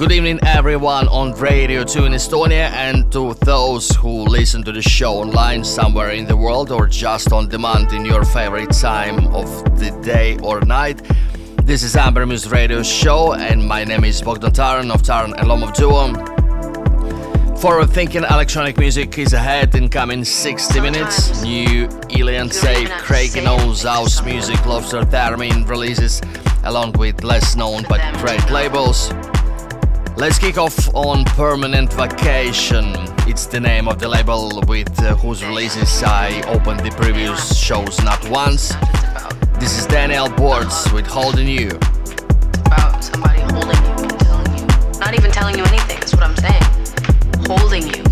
Good evening, everyone on Radio 2 in Estonia, and to those who listen to the show online somewhere in the world or just on demand in your favorite time of the day or night. This is Amber Muse Radio Show, and my name is Bogdan Taran of Taran and Lomov Duo. Forward thinking electronic music is ahead in coming 60 minutes. New Ilian Tape, Craigie Knowes house music, Lobster Theremin releases, along with less known but great labels. Let's kick off on Permanent Vacation. It's the name of the label with uh, whose releases I opened the previous shows not once. This is Daniel Boards with Holding You. About somebody holding you telling you. Not even telling you anything, that's what I'm saying. Holding you.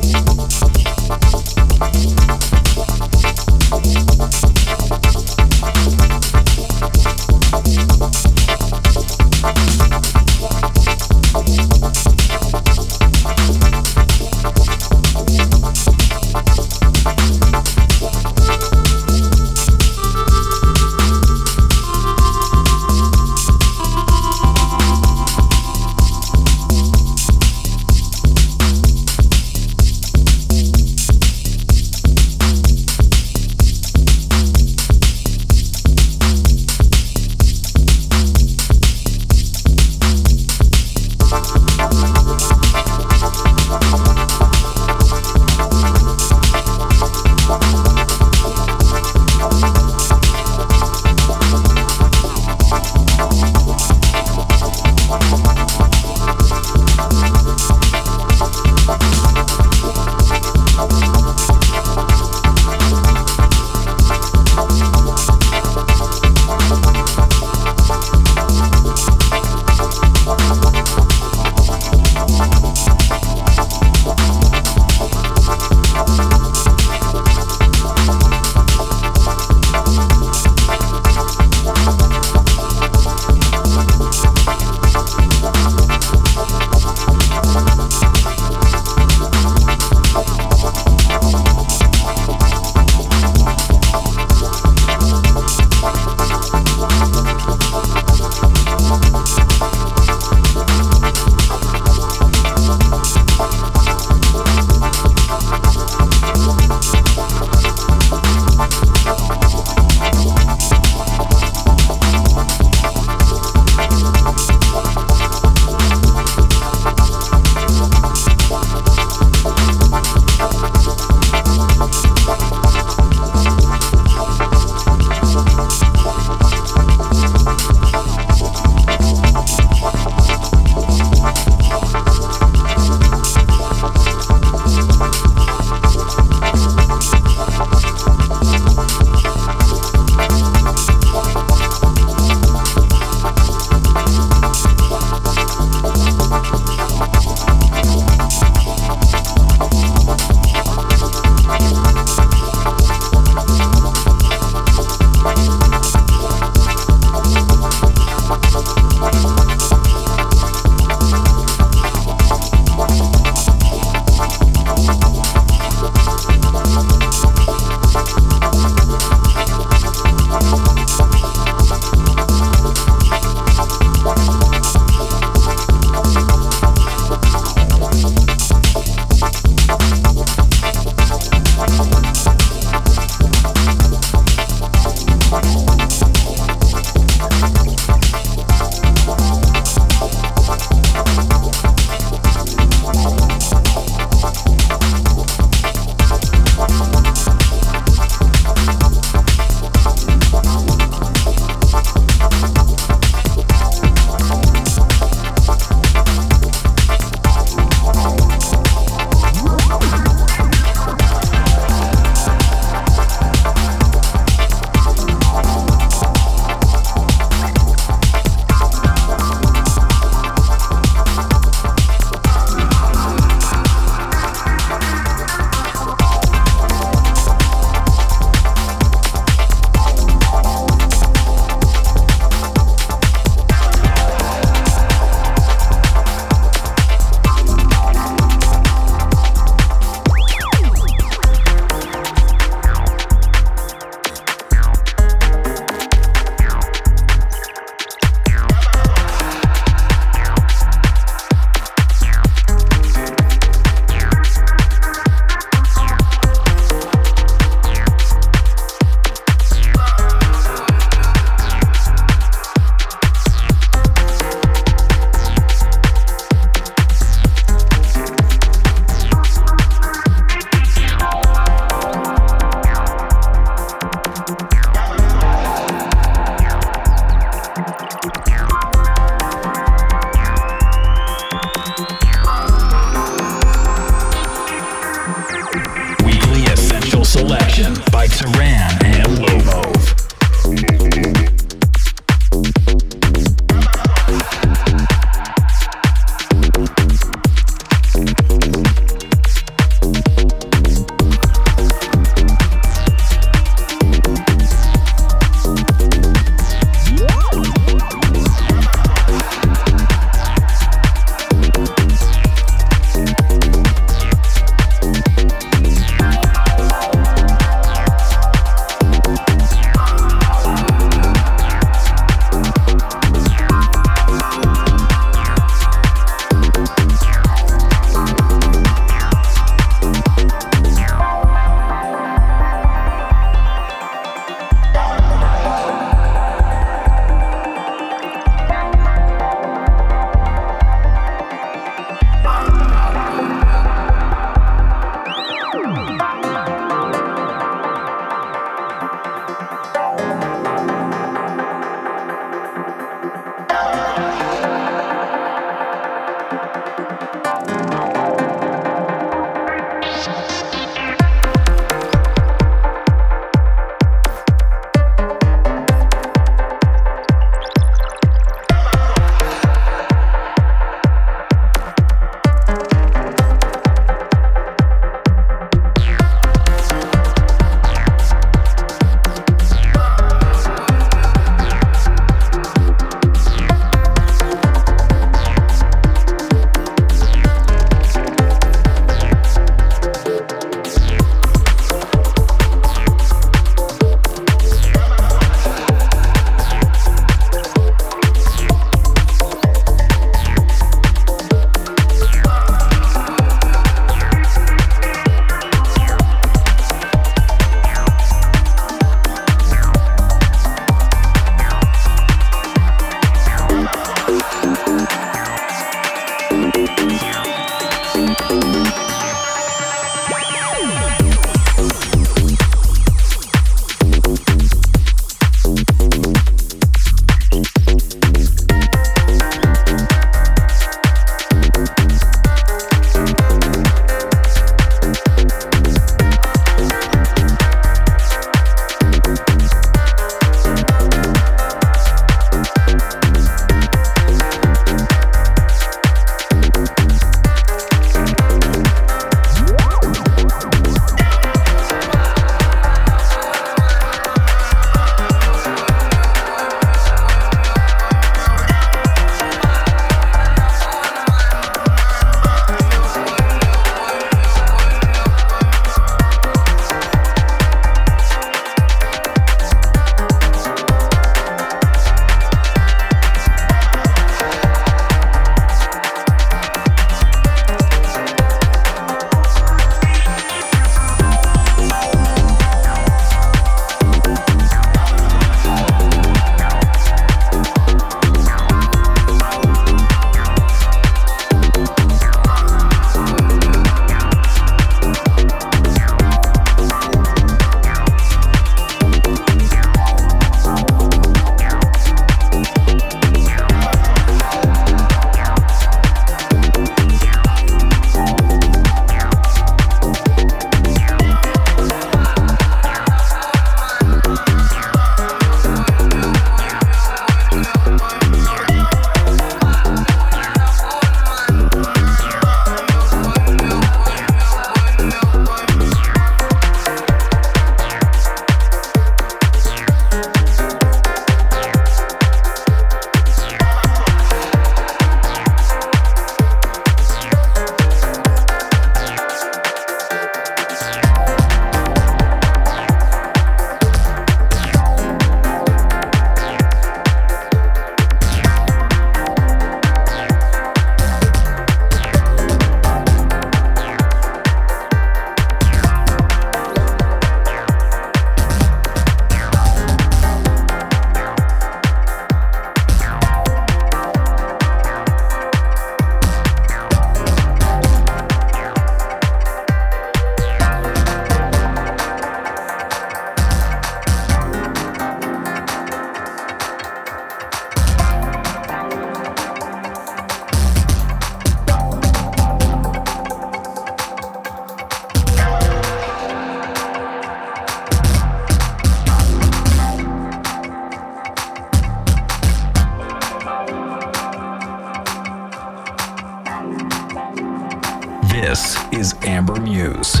Is Amber Muse.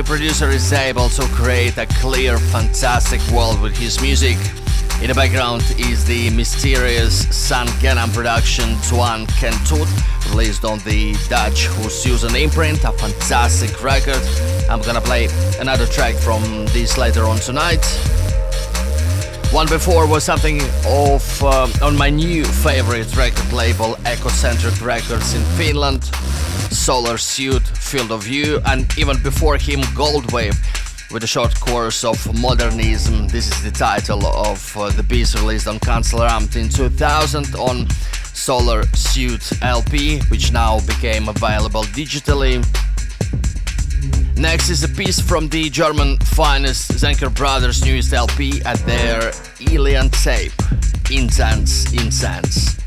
The producer is able to create a clear, fantastic world with his music. In the background is the mysterious San Genan production Tuan Kentut, released on the Dutch Who's Using imprint, a fantastic record. I'm gonna play another track from this later on tonight. One before was something of uh, on my new favorite record label, Ecocentric Records in Finland. Solar Suit, Field of View, and even before him, Goldwave, with a short course of modernism. This is the title of uh, the piece released on Kanzleramt in 2000 on Solar Suit LP, which now became available digitally. Next is a piece from the German finest Zenker Brothers' newest LP at their Ilian Tape, Intense Incense.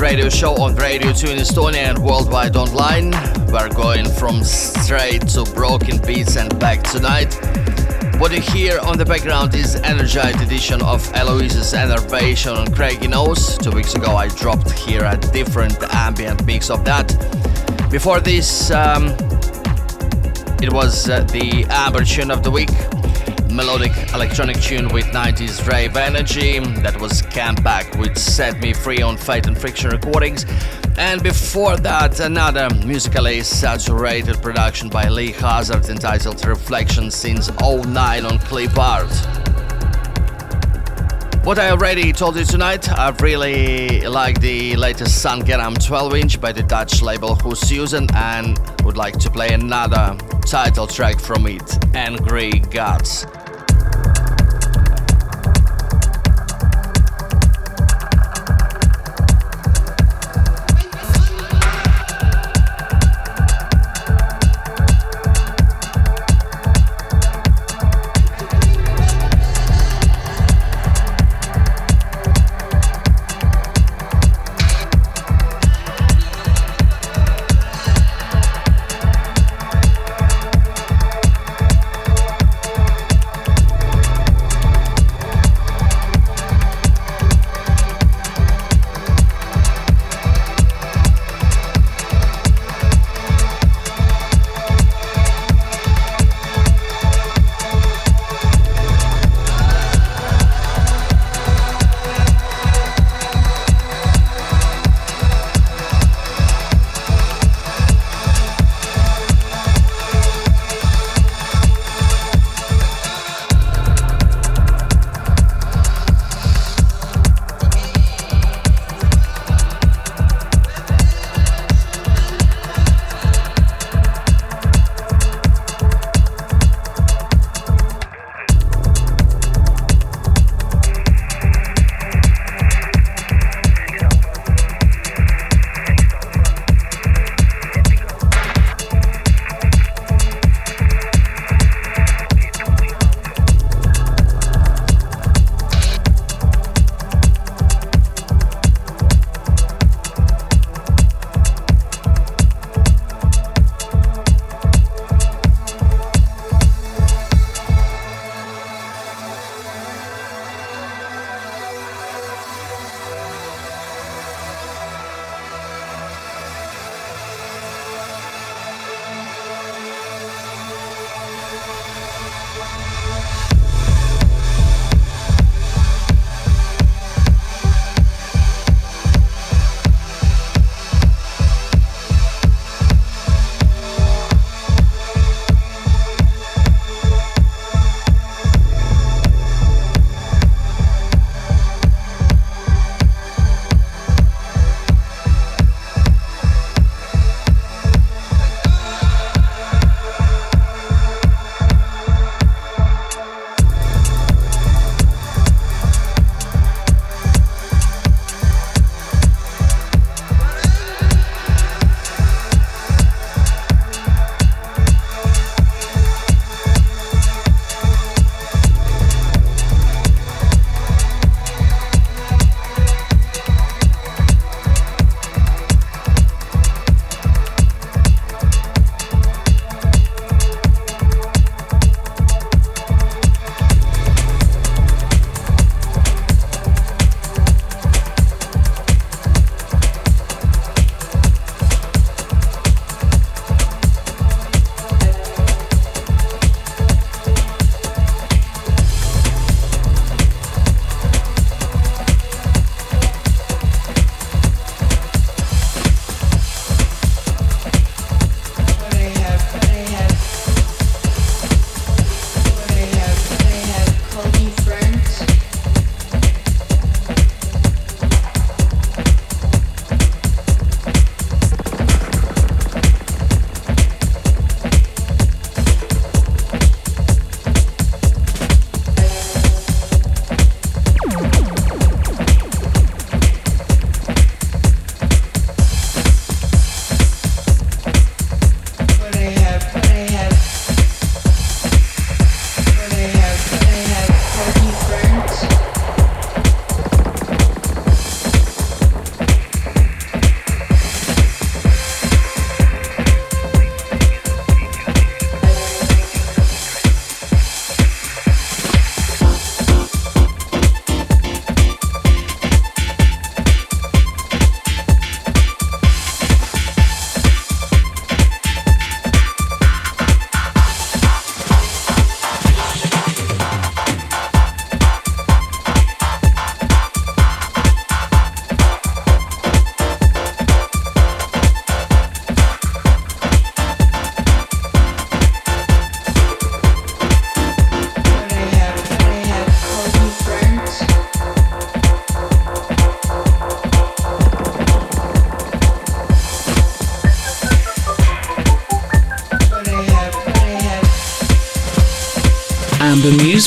Radio Show on Radio 2 in Estonia and worldwide online. We're going from straight to broken beats and back tonight. What you hear on the background is energized edition of Eloise's Enervation on Craigie Knowes. Two weeks ago I dropped here a different ambient mix of that. Before this, um, it was uh, the Amber tune of the week melodic electronic tune with 90s rave energy. That was Camp Back which Set Me Free on Fate and Friction Recordings. And before that, another musically saturated production by Lee Hazard entitled Reflections since 09 on Clip Art. What I already told you tonight, I really like the latest Sangeram 12 inch by the Dutch label Hususen and would like to play another title track from it, Angry Gods.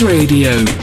Radio.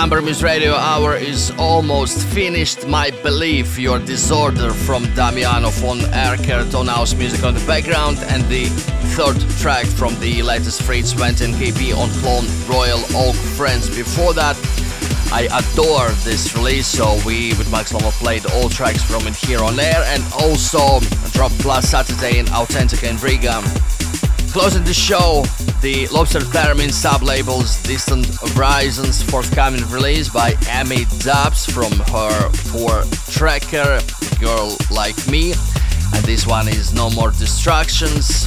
Amber Muse Radio Hour is almost finished. My belief, your disorder from Damiano von Erckert on house music on the background, and the third track from the latest Fritz went in KP on Clone Royal Oak Friends. Before that, I adore this release, so we with Max Lomov played all tracks from it here on air, and also Drop Plus Saturday in Authentic and Riga. Closing the show, the Lobster Theremin sub-label's Distant Horizons forthcoming release by Amy Dubs from her four tracker Girl Like Me and this one is No More Distractions.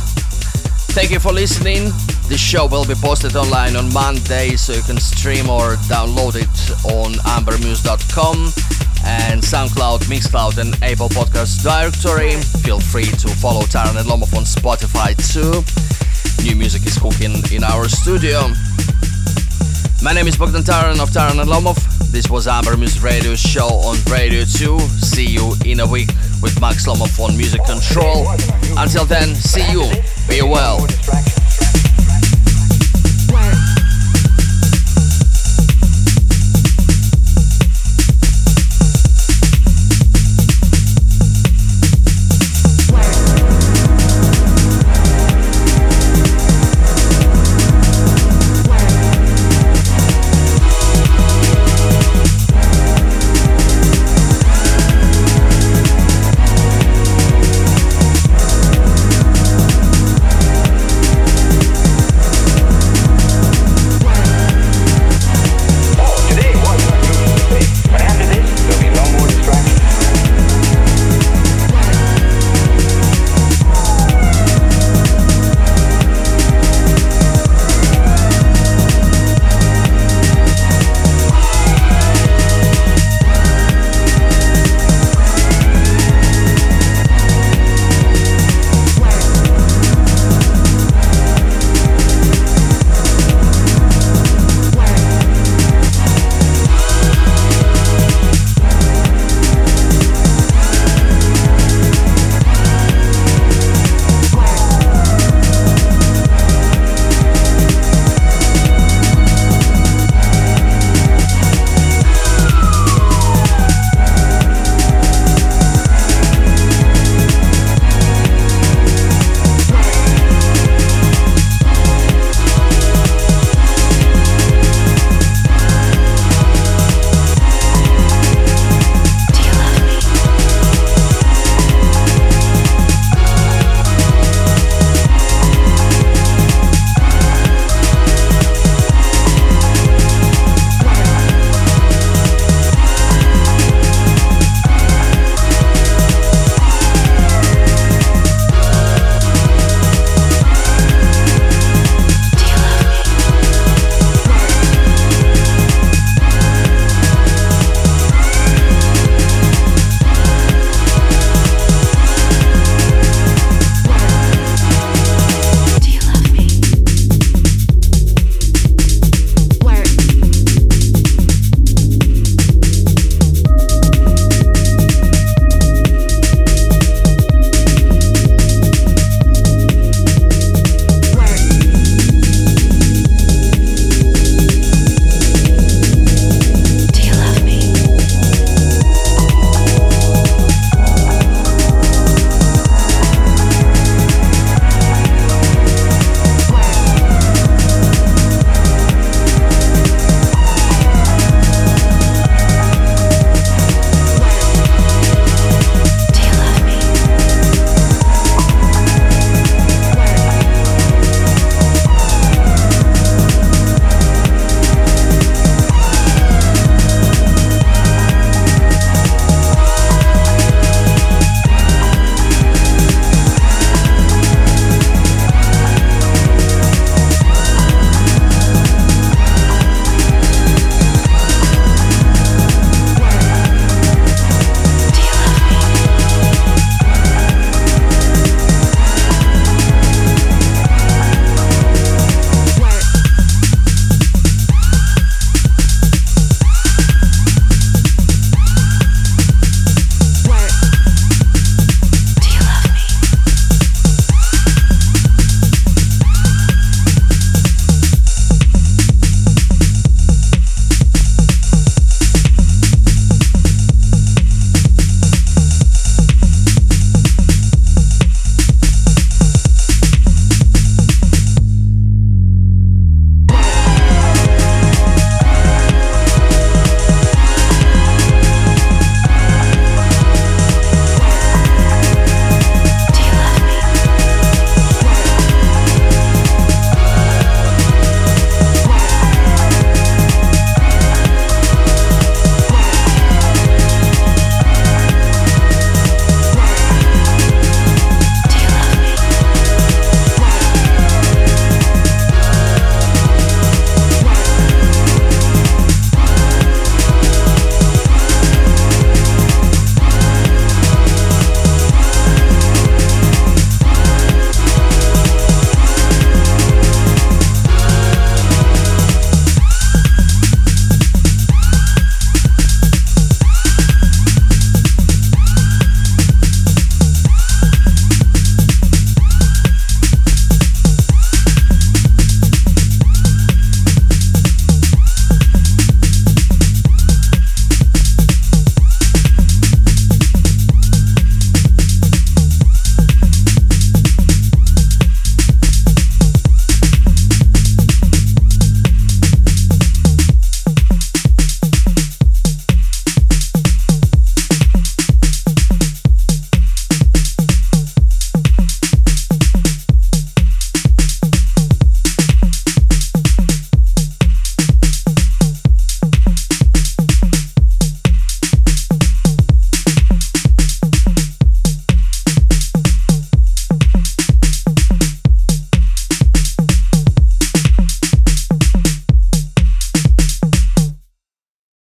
Thank you for listening. The show will be posted online on Monday so you can stream or download it on ambermuse.com and SoundCloud, Mixcloud and Apple Podcast directory. Feel free to follow Taran and Lomov on Spotify too. New music is cooking in our studio. My name is Bogdan Taran of Taran and Lomov. This was Amber Muse Radio show on Radio 2. See you in a week with Max Lomov on Music Control. Until then, see you. Be well.